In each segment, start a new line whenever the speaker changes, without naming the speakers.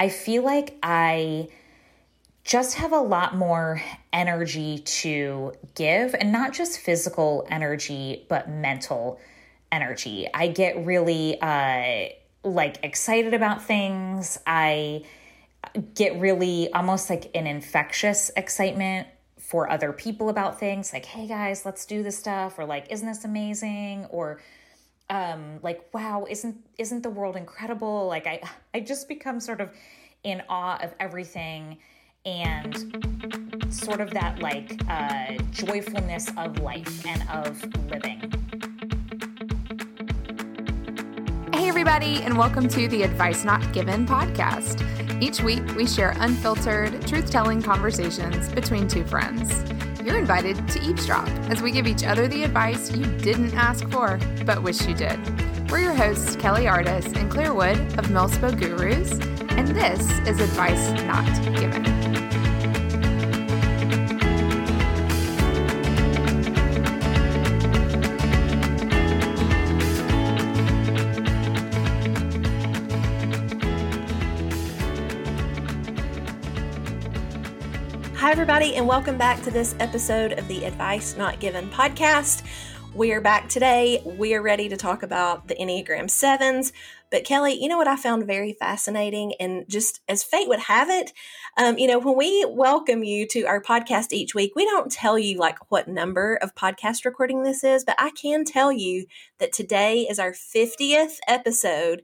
I feel like I just have a lot more energy to give and not just physical energy, but mental energy. I get really uh, like excited about things. I get really almost like an infectious excitement for other people about things like hey guys let's do this stuff or like isn't this amazing or um like wow isn't isn't the world incredible like i i just become sort of in awe of everything and sort of that like uh joyfulness of life and of living
Hey, everybody, and welcome to the Advice Not Given podcast. Each week, we share unfiltered, truth telling conversations between two friends. You're invited to eavesdrop as we give each other the advice you didn't ask for, but wish you did. We're your hosts, Kelly Artis and Claire Wood of MilSpo Gurus, and this is Advice Not Given.
Hi, everybody, and welcome back to this episode of the Advice Not Given podcast. We are back today. We are ready to talk about the Enneagram Sevens. But, Kelly, you know what I found very fascinating? And just as fate would have it, um, you know, when we welcome you to our podcast each week, we don't tell you like what number of podcast recording this is, but I can tell you that today is our 50th episode.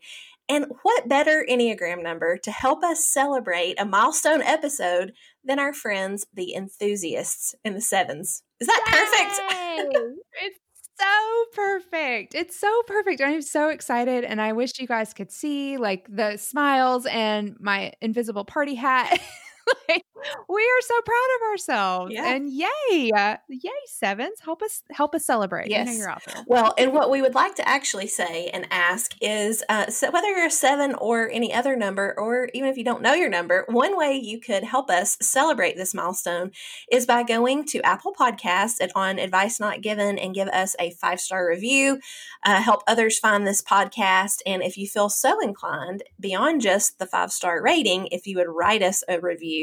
And what better Enneagram number to help us celebrate a milestone episode than our friends, the enthusiasts in the sevens? Is that
Yay! perfect? it's so perfect. It's so perfect. I'm so excited. And I wish you guys could see like the smiles and my invisible party hat. like, we are so proud of ourselves. Yeah. And yay, uh, yay, sevens. Help us help us celebrate.
Yes. You know you're out there. Well, and what we would like to actually say and ask is uh, so whether you're a seven or any other number, or even if you don't know your number, one way you could help us celebrate this milestone is by going to Apple Podcasts and on Advice Not Given and give us a five star review. Uh, help others find this podcast. And if you feel so inclined, beyond just the five star rating, if you would write us a review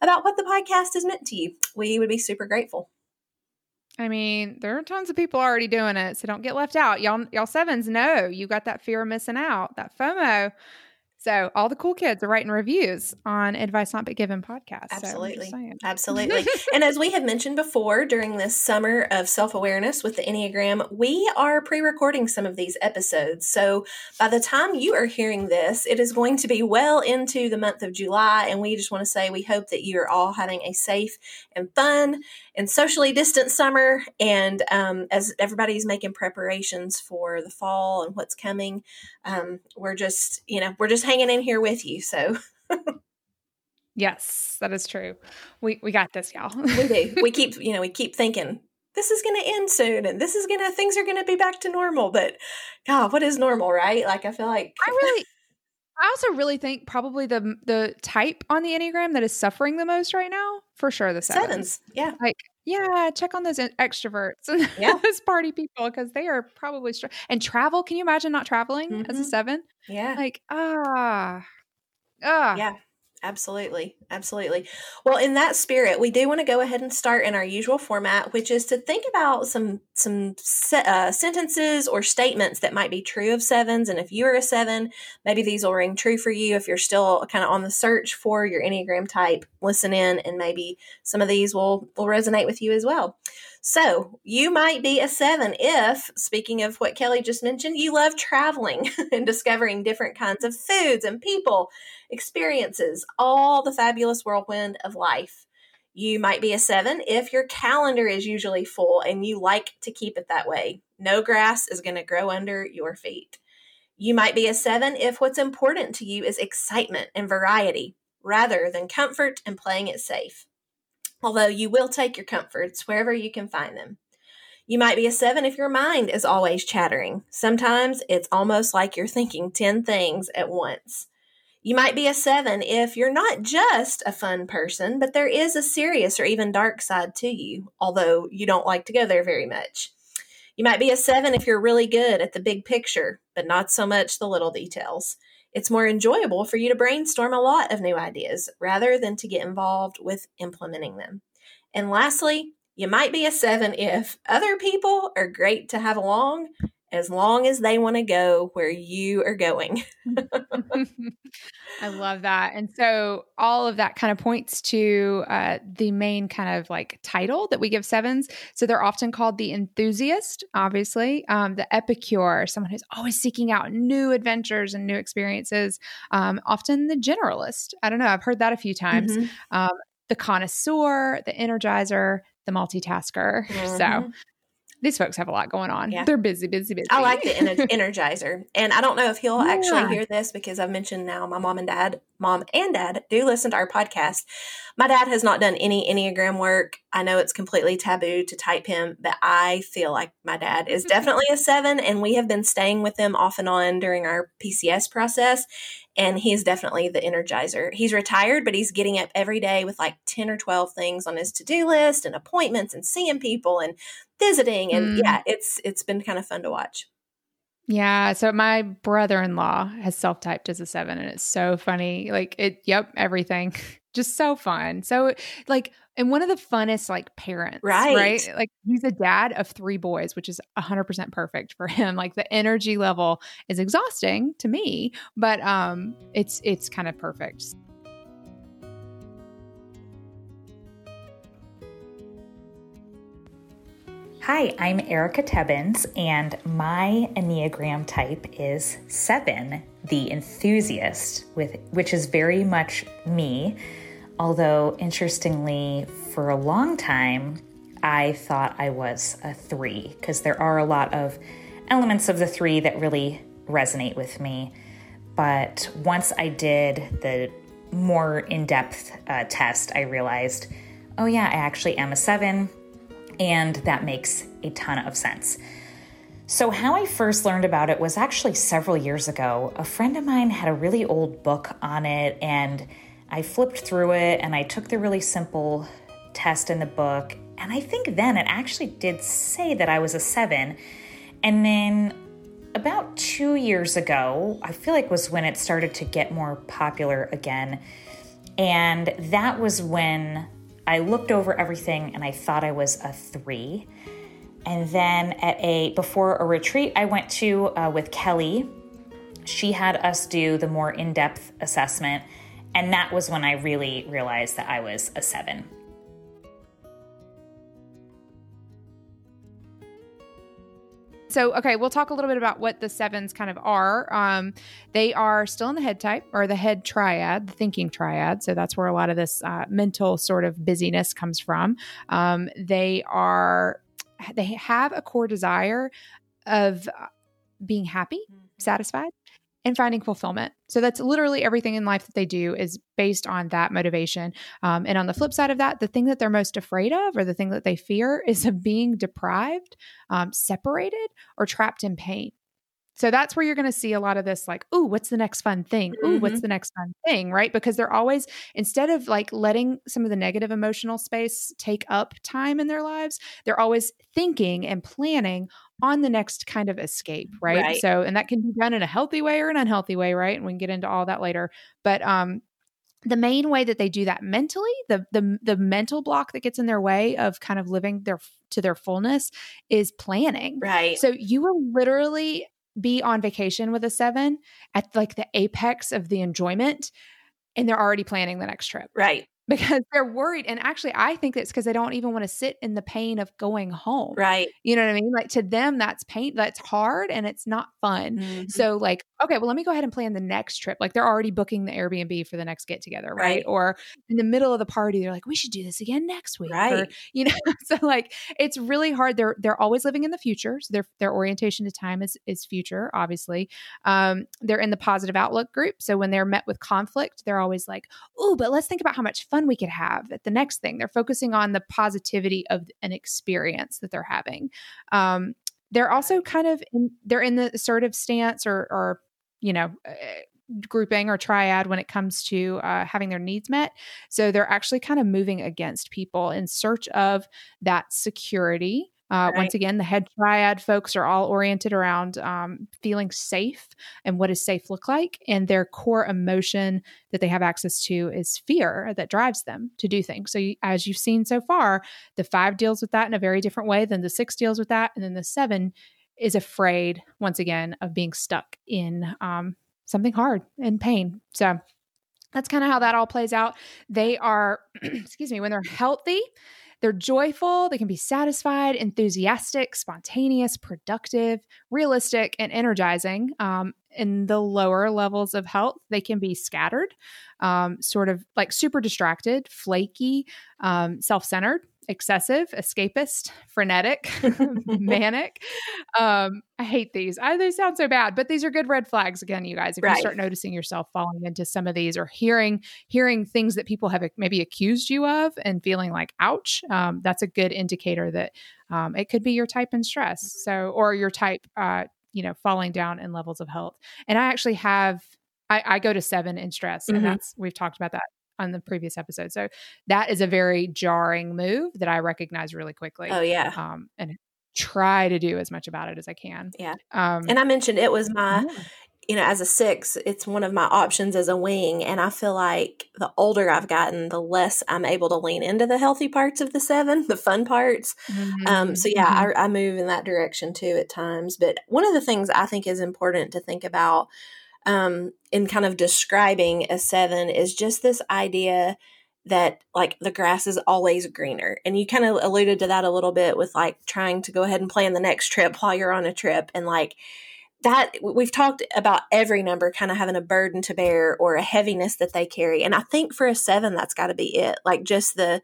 about what the podcast has meant to you. We would be super grateful.
I mean, there are tons of people already doing it, so don't get left out. Y'all, y'all sevens know you got that fear of missing out, that FOMO. So all the cool kids are writing reviews on Advice Not But Given podcast.
Absolutely. So Absolutely. and as we have mentioned before, during this summer of self-awareness with the Enneagram, we are pre-recording some of these episodes. So by the time you are hearing this, it is going to be well into the month of July. And we just want to say we hope that you are all having a safe and fun and socially distant summer. And um, as everybody's making preparations for the fall and what's coming, um, we're just, you know, we're just hanging in here with you. So.
yes, that is true. We we got this, y'all.
we do. We keep, you know, we keep thinking this is going to end soon and this is going to things are going to be back to normal but god what is normal right like i feel like
i really I also really think probably the the type on the enneagram that is suffering the most right now, for sure, the sevens. sevens.
Yeah,
like yeah, check on those extroverts and yeah. those party people because they are probably str- and travel. Can you imagine not traveling mm-hmm. as a mm-hmm. seven?
Yeah,
like ah, ah,
yeah. Absolutely. Absolutely. Well, in that spirit, we do want to go ahead and start in our usual format, which is to think about some some uh, sentences or statements that might be true of sevens. And if you're a seven, maybe these will ring true for you. If you're still kind of on the search for your Enneagram type, listen in and maybe some of these will, will resonate with you as well. So you might be a seven if, speaking of what Kelly just mentioned, you love traveling and discovering different kinds of foods and people, experiences, all the fabulous whirlwind of life. You might be a seven if your calendar is usually full and you like to keep it that way. No grass is going to grow under your feet. You might be a seven if what's important to you is excitement and variety rather than comfort and playing it safe although you will take your comforts wherever you can find them. You might be a seven if your mind is always chattering. Sometimes it's almost like you're thinking 10 things at once. You might be a seven if you're not just a fun person, but there is a serious or even dark side to you, although you don't like to go there very much. You might be a seven if you're really good at the big picture, but not so much the little details. It's more enjoyable for you to brainstorm a lot of new ideas rather than to get involved with implementing them. And lastly, you might be a seven if other people are great to have along as long as they want to go where you are going.
I love that. And so all of that kind of points to uh, the main kind of like title that we give sevens. So they're often called the enthusiast, obviously, um, the epicure, someone who's always seeking out new adventures and new experiences, um, often the generalist. I don't know, I've heard that a few times. Mm-hmm. Um, the connoisseur, the energizer, the multitasker. Mm-hmm. So these folks have a lot going on. Yeah. They're busy, busy, busy.
I like the energizer. And I don't know if he'll yeah. actually hear this because I've mentioned now my mom and dad, mom and dad do listen to our podcast. My dad has not done any Enneagram work. I know it's completely taboo to type him, but I feel like my dad is definitely a seven. And we have been staying with him off and on during our PCS process and he is definitely the energizer. He's retired, but he's getting up every day with like 10 or 12 things on his to-do list and appointments and seeing people and visiting and mm. yeah, it's it's been kind of fun to watch.
Yeah, so my brother-in-law has self-typed as a 7 and it's so funny. Like it yep, everything. Just so fun. So like and one of the funnest like parents, right? Right? Like he's a dad of three boys, which is 100% perfect for him. Like the energy level is exhausting to me, but um it's it's kind of perfect.
Hi, I'm Erica Tebbins, and my Enneagram type is seven, the enthusiast, with which is very much me. Although, interestingly, for a long time, I thought I was a three because there are a lot of elements of the three that really resonate with me. But once I did the more in depth uh, test, I realized, oh, yeah, I actually am a seven, and that makes a ton of sense. So, how I first learned about it was actually several years ago. A friend of mine had a really old book on it, and I flipped through it and I took the really simple test in the book. And I think then it actually did say that I was a seven. And then about two years ago, I feel like was when it started to get more popular again. And that was when I looked over everything and I thought I was a three. And then at a before a retreat I went to uh, with Kelly, she had us do the more in-depth assessment and that was when I really realized that I was a seven.
So, okay, we'll talk a little bit about what the sevens kind of are. Um, they are still in the head type or the head triad, the thinking triad. So, that's where a lot of this uh, mental sort of busyness comes from. Um, they are, they have a core desire of uh, being happy, mm-hmm. satisfied, and finding fulfillment. So that's literally everything in life that they do is based on that motivation. Um, and on the flip side of that, the thing that they're most afraid of or the thing that they fear is of being deprived, um, separated, or trapped in pain. So that's where you're going to see a lot of this like, ooh, what's the next fun thing? Ooh, mm-hmm. what's the next fun thing? Right. Because they're always, instead of like letting some of the negative emotional space take up time in their lives, they're always thinking and planning on the next kind of escape. Right? right. So, and that can be done in a healthy way or an unhealthy way. Right. And we can get into all that later. But, um, the main way that they do that mentally the, the the mental block that gets in their way of kind of living their to their fullness is planning
right
so you will literally be on vacation with a seven at like the apex of the enjoyment and they're already planning the next trip.
Right
because they're worried. And actually, I think it's because they don't even want to sit in the pain of going home.
Right.
You know what I mean? Like to them, that's pain, that's hard and it's not fun. Mm-hmm. So, like, okay, well, let me go ahead and plan the next trip. Like they're already booking the Airbnb for the next get together. Right? right. Or in the middle of the party, they're like, we should do this again next week.
Right.
Or, you know, so like it's really hard. They're, they're always living in the future. So their, their orientation to time is, is future, obviously. Um, they're in the positive outlook group. So when they're met with conflict, they're always like, oh, but let's think about how much fun we could have at the next thing. They're focusing on the positivity of an experience that they're having. Um, they're also kind of in, they're in the assertive stance or, or you know, uh, grouping or triad when it comes to uh, having their needs met. So they're actually kind of moving against people in search of that security Uh, right. Once again, the head triad folks are all oriented around um, feeling safe and what does safe look like. And their core emotion that they have access to is fear that drives them to do things. So, you, as you've seen so far, the five deals with that in a very different way than the six deals with that. And then the seven is afraid, once again, of being stuck in um, something hard and pain. So, that's kind of how that all plays out. They are, excuse me, when they're healthy, they're joyful, they can be satisfied, enthusiastic, spontaneous, productive, realistic, and energizing. Um, in the lower levels of health, they can be scattered, um, sort of like super distracted, flaky, um, self centered, excessive, escapist, frenetic, manic. Um, I hate these. I, they sound so bad, but these are good red flags again, you guys. If right. you start noticing yourself falling into some of these or hearing hearing things that people have maybe accused you of and feeling like, ouch, um, that's a good indicator that um, it could be your type in stress. Mm-hmm. So, or your type, uh, you know, falling down in levels of health. And I actually have I, I, go to seven in stress, mm-hmm. and that's we've talked about that on the previous episode. So that is a very jarring move that I recognize really quickly.
Oh yeah.
Um, and try to do as much about it as I can.
Yeah. Um, and I mentioned it was my, yeah. you know, as a six, it's one of my options as a wing. And I feel like the older I've gotten, the less I'm able to lean into the healthy parts of the seven, the fun parts. Mm-hmm. Um, so yeah, mm-hmm. I, I move in that direction too at times. But one of the things I think is important to think about um, in kind of describing a seven is just this idea that like the grass is always greener. And you kind of alluded to that a little bit with like trying to go ahead and plan the next trip while you're on a trip. And like that, we've talked about every number kind of having a burden to bear or a heaviness that they carry. And I think for a seven, that's got to be it. Like just the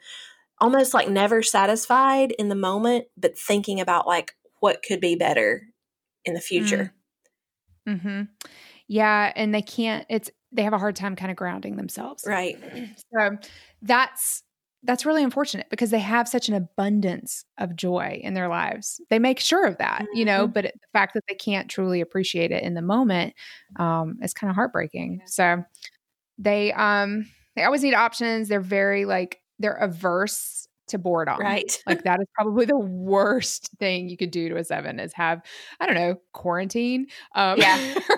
almost like never satisfied in the moment, but thinking about like what could be better in the future.
Mm. Mm-hmm. Yeah, and they can't it's they have a hard time kind of grounding themselves.
Right.
So that's that's really unfortunate because they have such an abundance of joy in their lives. They make sure of that, mm-hmm. you know, mm-hmm. but the fact that they can't truly appreciate it in the moment um, is kind of heartbreaking. So they um they always need options. They're very like they're averse to boredom.
Right.
like that is probably the worst thing you could do to a seven is have, I don't know, quarantine. Um,
yeah.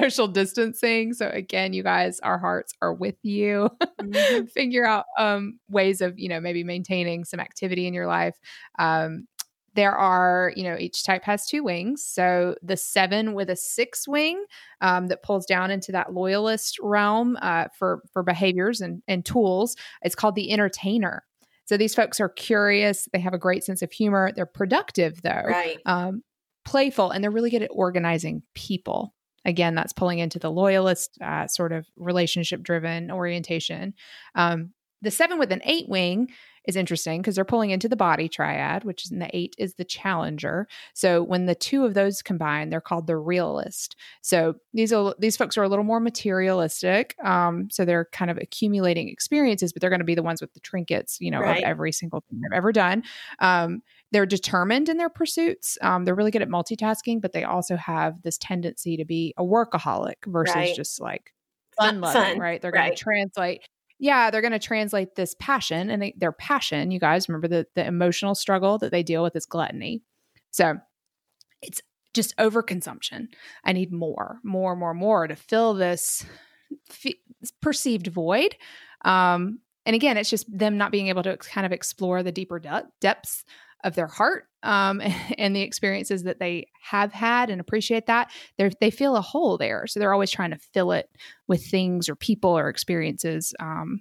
social distancing. So again, you guys, our hearts are with you. Mm-hmm. Figure out um, ways of, you know, maybe maintaining some activity in your life. Um, there are, you know, each type has two wings. So the seven with a six wing um, that pulls down into that loyalist realm uh, for for behaviors and, and tools. It's called the entertainer. So these folks are curious. They have a great sense of humor. They're productive, though.
Right. Um,
playful, and they're really good at organizing people. Again, that's pulling into the loyalist uh, sort of relationship driven orientation. Um, the seven with an eight wing is interesting because they're pulling into the body triad, which is in the eight is the challenger. So when the two of those combine, they're called the realist. So these are these folks are a little more materialistic. Um, so they're kind of accumulating experiences, but they're going to be the ones with the trinkets, you know, right. of every single thing they've ever done. Um, they're determined in their pursuits. Um, they're really good at multitasking, but they also have this tendency to be a workaholic versus right. just like fun loving, right? They're going right. to translate. Yeah, they're going to translate this passion and they, their passion. You guys remember the the emotional struggle that they deal with is gluttony. So it's just overconsumption. I need more, more, more, more to fill this f- perceived void. Um, and again, it's just them not being able to kind of explore the deeper de- depths of their heart um, and the experiences that they have had and appreciate that they they feel a hole there. So they're always trying to fill it with things or people or experiences um,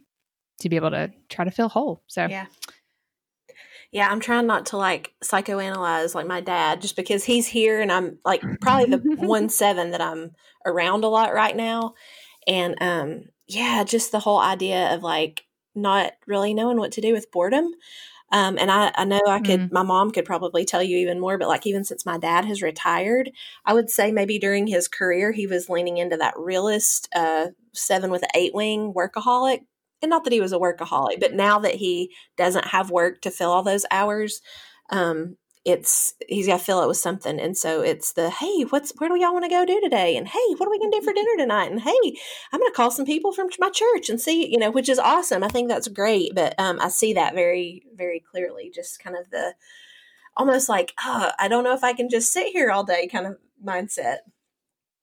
to be able to try to fill whole so
yeah. Yeah i'm trying not to like psychoanalyze like my dad just because he's here and i'm like probably the one seven that i'm around a lot right now. And um yeah just the whole idea of like not really knowing what to do with boredom um, and I, I know I could, mm my mom could probably tell you even more, but like even since my dad has retired, I would say maybe during his career, he was leaning into that realist, uh, seven with an eight wing workaholic. And not that he was a workaholic, but now that he doesn't have work to fill all those hours, um, it's he's got to fill it with something and so it's the hey what's where do y'all want to go do today and hey what are we going to do for dinner tonight and hey i'm going to call some people from my church and see you know which is awesome i think that's great but um, i see that very very clearly just kind of the almost like, oh, I don't know if I can just sit here all day kind of mindset.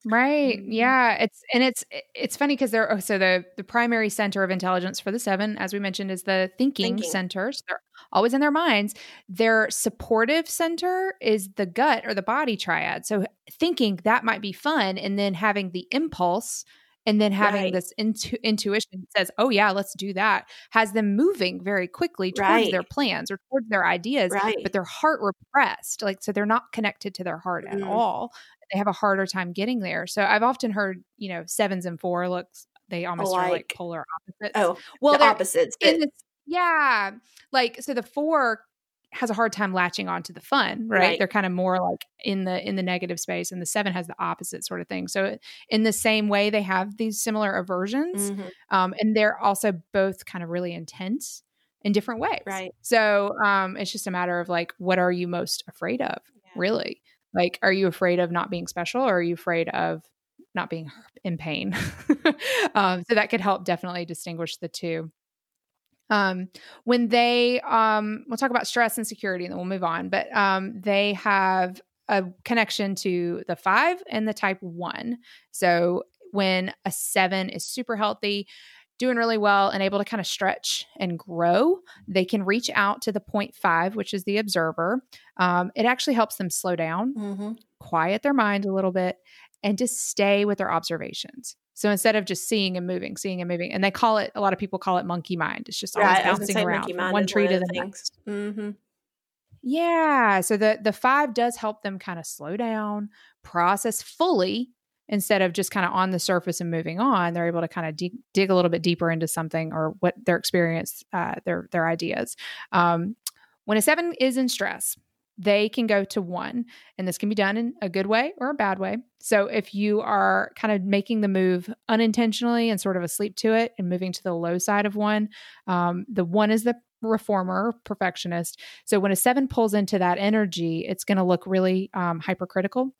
Right. Mm-hmm. Yeah. It's and it's it's funny because they're oh, so the the primary center of intelligence for the seven, as we mentioned, is the thinking, thinking. center. So they're always in their minds. Their supportive center is the gut or the body triad. So thinking that might be fun, and then having the impulse and then having right. this intu- intuition says oh yeah let's do that has them moving very quickly towards right. their plans or towards their ideas right. but their heart repressed like so they're not connected to their heart mm. at all they have a harder time getting there so i've often heard you know sevens and four looks they almost Alike. are like polar opposites
oh well the opposites but-
the, yeah like so the four has a hard time latching onto the fun right? right, they're kind of more like in the in the negative space and the seven has the opposite sort of thing. So in the same way they have these similar aversions mm-hmm. um, and they're also both kind of really intense in different ways.
Right.
So um, it's just a matter of like what are you most afraid of yeah. really? Like are you afraid of not being special or are you afraid of not being in pain? Um, so that could help definitely distinguish the two um, when they um, we'll talk about stress and security and then we'll move on but um, they have a connection to the five and the type one. So when a seven is super healthy doing really well and able to kind of stretch and grow they can reach out to the point five which is the observer. Um, it actually helps them slow down mm-hmm. quiet their mind a little bit and just stay with their observations so instead of just seeing and moving, seeing and moving, and they call it, a lot of people call it monkey mind. It's just always bouncing around from one tree to the things. next. Mm-hmm. Yeah. So the, the five does help them kind of slow down, process fully instead of just kind of on the surface and moving on. They're able to kind of de- dig a little bit deeper into something or what their experience, uh, their, their ideas. Um, when a seven is in stress, they can go to one. And this can be done in a good way or a bad way. So if you are kind of making the move unintentionally and sort of asleep to it and moving to the low side of one, um, the one is the reformer, perfectionist. So when a seven pulls into that energy, it's going to look really um, hypercritical.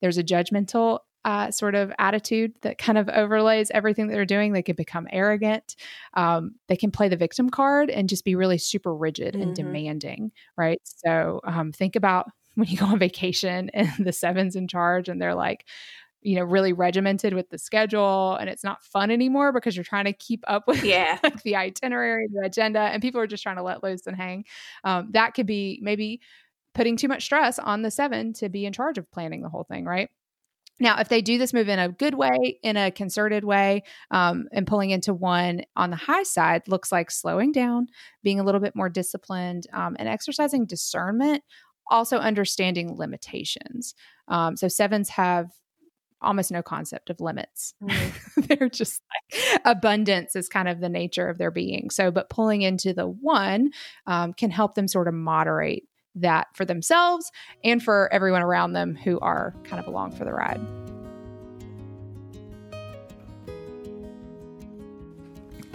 There's a judgmental uh, sort of attitude that kind of overlays everything that they're doing. They can become arrogant. Um, they can play the victim card and just be really super rigid mm-hmm. and demanding, right? So um, think about when you go on vacation and the seven's in charge and they're like, you know, really regimented with the schedule and it's not fun anymore because you're trying to keep up with
yeah.
like the itinerary, the agenda, and people are just trying to let loose and hang. Um, that could be maybe putting too much stress on the seven to be in charge of planning the whole thing, right? Now, if they do this move in a good way, in a concerted way, um, and pulling into one on the high side looks like slowing down, being a little bit more disciplined, um, and exercising discernment, also understanding limitations. Um, so, sevens have almost no concept of limits. Mm-hmm. They're just like abundance is kind of the nature of their being. So, but pulling into the one um, can help them sort of moderate that for themselves and for everyone around them who are kind of along for the ride.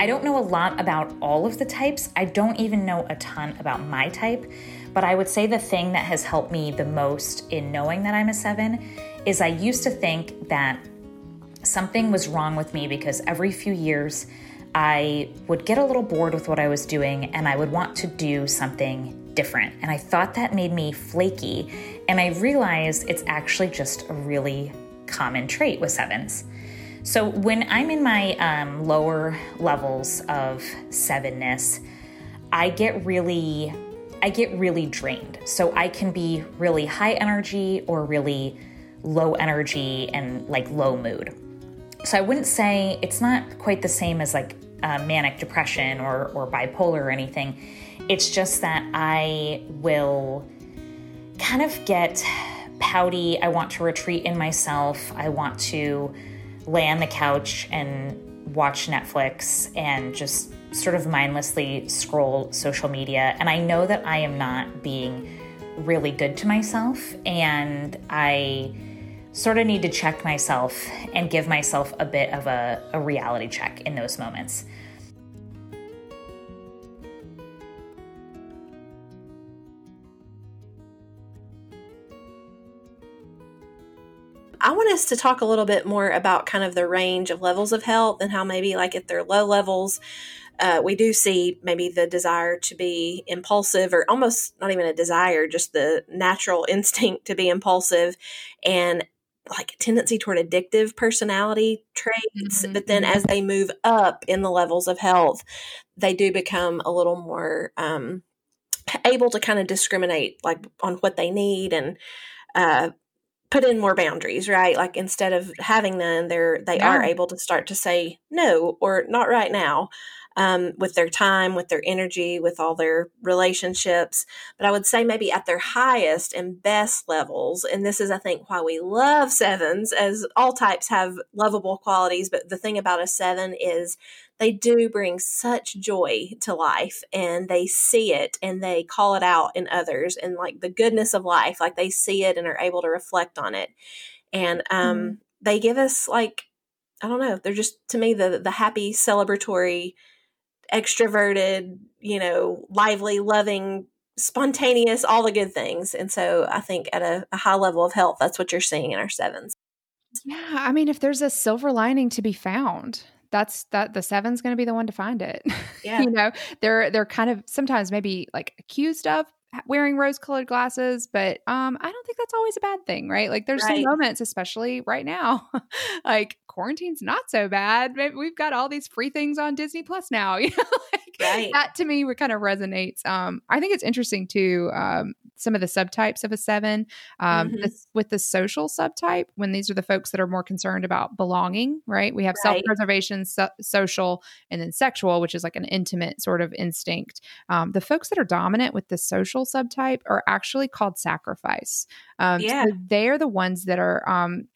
I don't know a lot about all of the types. I don't even know a ton about my type, but I would say the thing that has helped me the most in knowing that I'm a seven is I used to think that something was wrong with me because every few years I would get a little bored with what I was doing and I would want to do something different. And I thought that made me flaky. And I realized it's actually just a really common trait with sevens. So when I'm in my um, lower levels of sevenness, I get really I get really drained. So I can be really high energy or really low energy and like low mood. So I wouldn't say it's not quite the same as like uh, manic depression or, or bipolar or anything. It's just that I will kind of get pouty. I want to retreat in myself. I want to lay on the couch and watch Netflix and just sort of mindlessly scroll social media. And I know that I am not being really good to myself. And I sort of need to check myself and give myself a bit of a, a reality check in those moments.
I want us to talk a little bit more about kind of the range of levels of health and how maybe like if they're low levels, uh, we do see maybe the desire to be impulsive or almost not even a desire, just the natural instinct to be impulsive and like a tendency toward addictive personality traits. Mm-hmm. But then mm-hmm. as they move up in the levels of health, they do become a little more um, able to kind of discriminate like on what they need and uh, put in more boundaries, right? Like instead of having none, they're they yeah. are able to start to say no or not right now um, with their time, with their energy, with all their relationships. But I would say maybe at their highest and best levels, and this is, I think, why we love sevens, as all types have lovable qualities. But the thing about a seven is they do bring such joy to life and they see it and they call it out in others and like the goodness of life like they see it and are able to reflect on it and um, mm they give us like i don't know they're just to me the the happy celebratory extroverted, you know, lively, loving, spontaneous, all the good things. And so I think at a, a high level of health, that's what you're seeing in our sevens.
Yeah. I mean, if there's a silver lining to be found, that's that the seven's going to be the one to find it. Yeah. you know, they're they're kind of sometimes maybe like accused of wearing rose colored glasses, but um I don't think that's always a bad thing, right? Like there's right. some moments especially right now like quarantine's not so bad. Maybe we've got all these free things on Disney Plus now. You know, like right. that to me kind of resonates. Um, I think it's interesting too. Um, some of the subtypes of a seven, um, mm-hmm. this, with the social subtype, when these are the folks that are more concerned about belonging, right? We have right. self preservation, so- social, and then sexual, which is like an intimate sort of instinct. Um, the folks that are dominant with the social subtype are actually called sacrifice. Um, yeah. So they're the ones that are um,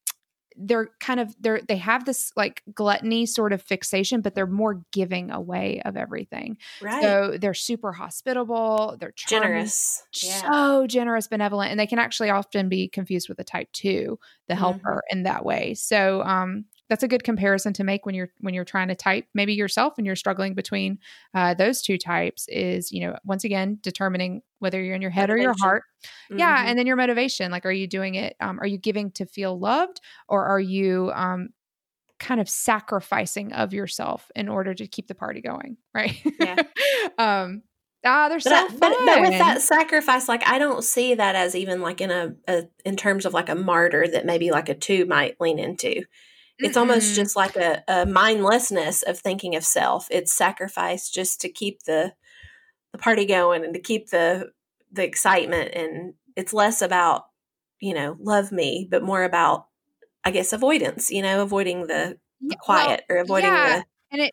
they're kind of they're they have this like gluttony sort of fixation but they're more giving away of everything right so they're super hospitable they're charming, generous yeah. so generous benevolent and they can actually often be confused with the type 2 the helper mm-hmm. in that way so um that's a good comparison to make when you're when you're trying to type maybe yourself and you're struggling between uh, those two types is you know once again determining whether you're in your head motivation. or your heart mm-hmm. yeah and then your motivation like are you doing it um, are you giving to feel loved or are you um, kind of sacrificing of yourself in order to keep the party going right yeah um Ah, they're so but, fun. But,
but, with that sacrifice, like I don't see that as even like in a, a, in terms of like a martyr that maybe like a two might lean into. It's almost mm-hmm. just like a, a mindlessness of thinking of self. It's sacrifice just to keep the the party going and to keep the the excitement and it's less about you know love me but more about i guess avoidance you know avoiding the, the quiet well, or avoiding yeah. the
and it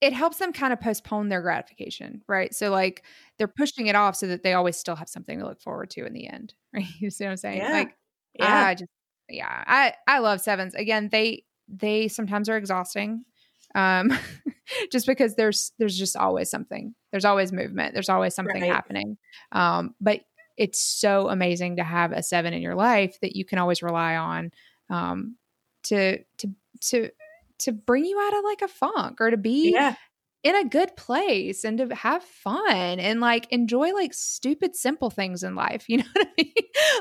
it helps them kind of postpone their gratification right so like they're pushing it off so that they always still have something to look forward to in the end right you see what i'm saying yeah. like yeah i just yeah, I I love sevens. Again, they they sometimes are exhausting. Um just because there's there's just always something. There's always movement. There's always something right. happening. Um but it's so amazing to have a 7 in your life that you can always rely on um to to to to bring you out of like a funk or to be yeah in a good place and to have fun and like enjoy like stupid simple things in life you know what i mean?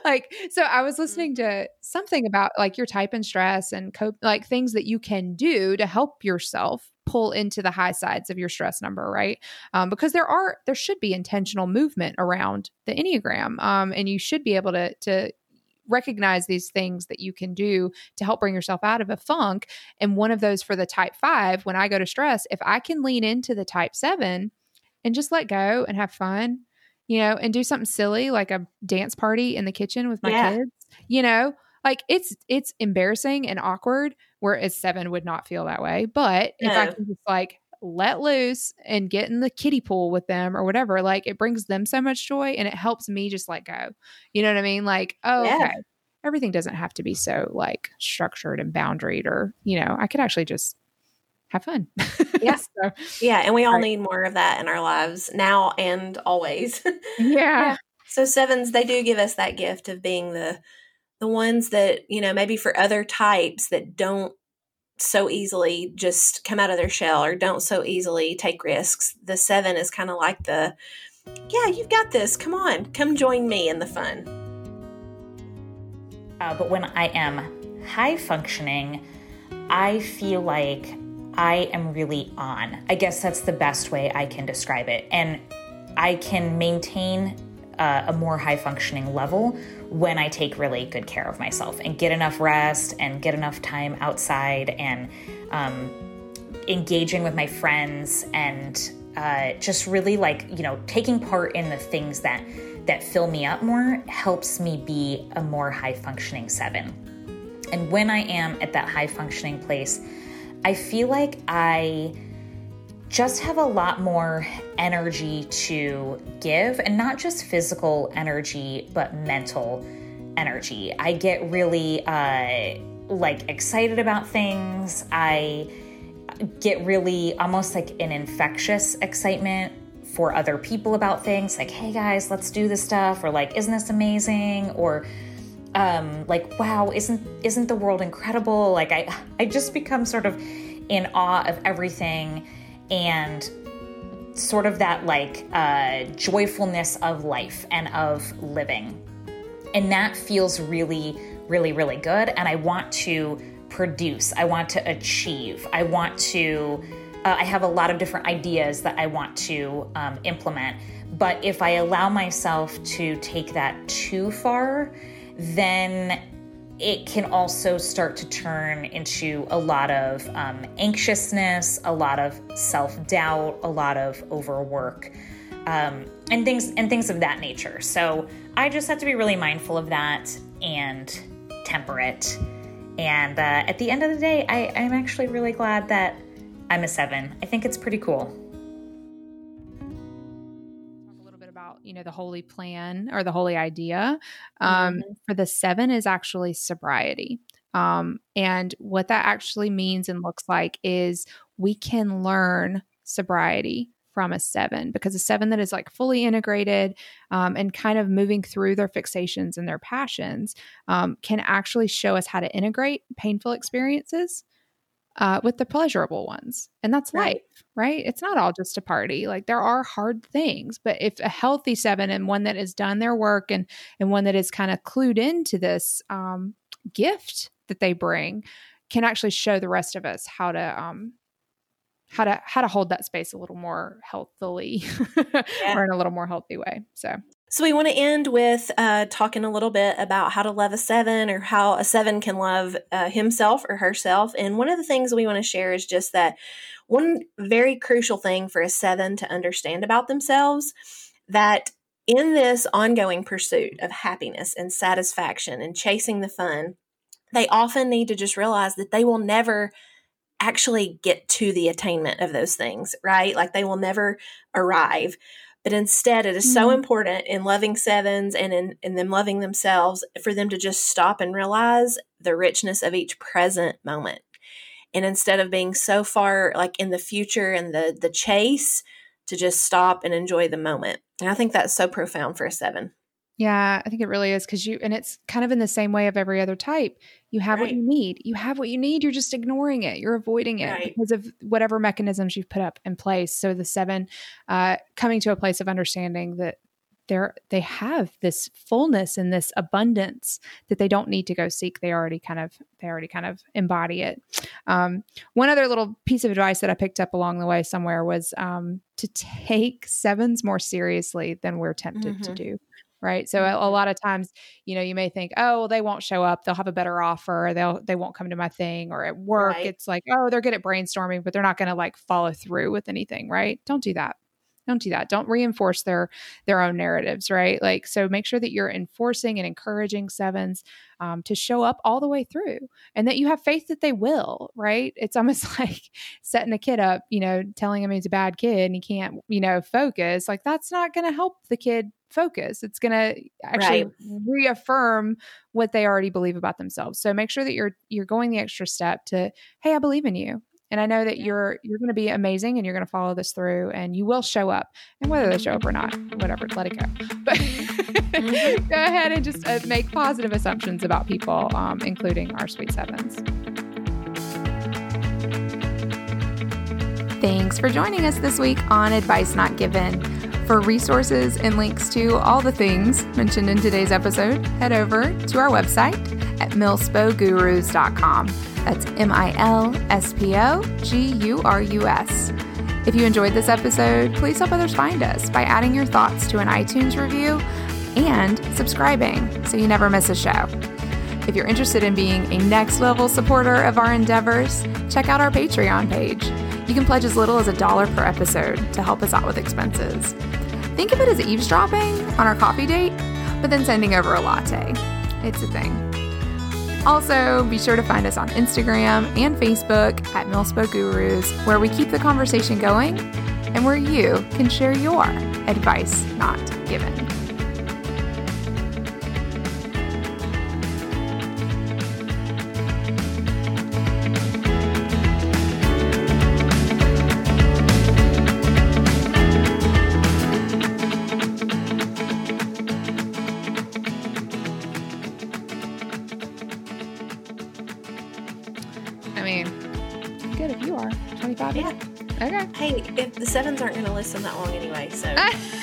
Like so i was listening to something about like your type and stress and cope like things that you can do to help yourself pull into the high sides of your stress number right? Um, because there are there should be intentional movement around the enneagram um, and you should be able to to recognize these things that you can do to help bring yourself out of a funk. And one of those for the type five, when I go to stress, if I can lean into the type seven and just let go and have fun, you know, and do something silly like a dance party in the kitchen with my yeah. kids, you know, like it's it's embarrassing and awkward whereas seven would not feel that way but no. if i can just like let loose and get in the kiddie pool with them or whatever, like it brings them so much joy and it helps me just let go. You know what I mean? Like, oh, yeah. okay. Everything doesn't have to be so like structured and boundaried or, you know, I could actually just have fun.
Yeah. so, yeah. And we all right. need more of that in our lives now and always.
yeah. yeah.
So sevens, they do give us that gift of being the the ones that, you know, maybe for other types that don't so easily just come out of their shell or don't so easily take risks. The seven is kind of like the, yeah, you've got this. Come on, come join me in the fun.
Uh, but when I am high functioning, I feel like I am really on. I guess that's the best way I can describe it. And I can maintain uh, a more high functioning level when I take really good care of myself and get enough rest and get enough time outside and um, engaging with my friends and uh, just really like you know taking part in the things that that fill me up more helps me be a more high functioning seven. And when I am at that high functioning place, I feel like I just have a lot more energy to give, and not just physical energy, but mental energy. I get really uh, like excited about things. I get really almost like an infectious excitement for other people about things like hey guys let's do this stuff or like isn't this amazing or um, like wow isn't isn't the world incredible like i i just become sort of in awe of everything and sort of that like uh, joyfulness of life and of living. And that feels really really really good and i want to produce i want to achieve i want to uh, i have a lot of different ideas that i want to um, implement. But if i allow myself to take that too far then it can also start to turn into a lot of um, anxiousness, a lot of self-doubt, a lot of overwork, um, and things and things of that nature. So I just have to be really mindful of that and temper it. And uh, at the end of the day, I, I'm actually really glad that I'm a seven. I think it's pretty cool.
You know the holy plan or the holy idea um, mm-hmm. for the seven is actually sobriety um, and what that actually means and looks like is we can learn sobriety from a seven because a seven that is like fully integrated um, and kind of moving through their fixations and their passions um, can actually show us how to integrate painful experiences uh, with the pleasurable ones. And that's right. life, right? It's not all just a party. Like there are hard things, but if a healthy seven and one that has done their work and and one that is kind of clued into this um, gift that they bring, can actually show the rest of us how to um, how to how to hold that space a little more healthily yeah. or in a little more healthy way. So
so, we want to end with uh, talking a little bit about how to love a seven or how a seven can love uh, himself or herself. And one of the things we want to share is just that one very crucial thing for a seven to understand about themselves that in this ongoing pursuit of happiness and satisfaction and chasing the fun, they often need to just realize that they will never actually get to the attainment of those things, right? Like they will never arrive. But instead, it is mm-hmm. so important in loving sevens and in, in them loving themselves for them to just stop and realize the richness of each present moment. And instead of being so far like in the future and the the chase, to just stop and enjoy the moment. And I think that's so profound for a seven.
Yeah, I think it really is because you, and it's kind of in the same way of every other type. You have right. what you need. You have what you need. You're just ignoring it. You're avoiding it right. because of whatever mechanisms you've put up in place. So the seven, uh, coming to a place of understanding that they're they have this fullness and this abundance that they don't need to go seek they already kind of they already kind of embody it um, one other little piece of advice that i picked up along the way somewhere was um, to take sevens more seriously than we're tempted mm-hmm. to do right? So a, a, mm-hmm. lot of times you know you may think oh well, they won't show up. They'll have a better offer. They'll they won't come to my thing or at work right. it's like oh they're good at brainstorming but they're not going to like follow through with anything right? Don't do that don't do that. Don't reinforce their their own narratives right? Like so make sure that you're enforcing and encouraging sevens um, to show up all the way through and that you have faith that they will right? It's almost like setting a kid up you know telling him he's a bad kid and he can't you know focus. Like that's not going to help the kid focus. It's going to actually right. reaffirm what they already believe about themselves. So make sure that you're you're going the extra step to hey i believe in you and I know that you're you're going to be amazing and you're going to follow this through and you will show up. And whether they show up or not, whatever, let it go. But mm-hmm. go ahead and just uh, make positive assumptions about people, um, including our sweet sevens. Thanks for joining us this week on Advice Not Given. For resources and links to all the things mentioned in today's episode, head over to our website at milspogurus.com. That's M I L S P O G U R U S. If you enjoyed this episode, please help others find us by adding your thoughts to an iTunes review and subscribing so you never miss a show. If you're interested in being a next level supporter of our endeavors, check out our Patreon page. You can pledge as little as a dollar per episode to help us out with expenses. Think of it as eavesdropping on our coffee date, but then sending over a latte. It's a thing. Also, be sure to find us on Instagram and Facebook at Milspo Gurus, where we keep the conversation going and where you can share your advice not given.
Sevens aren't going to listen that long anyway, so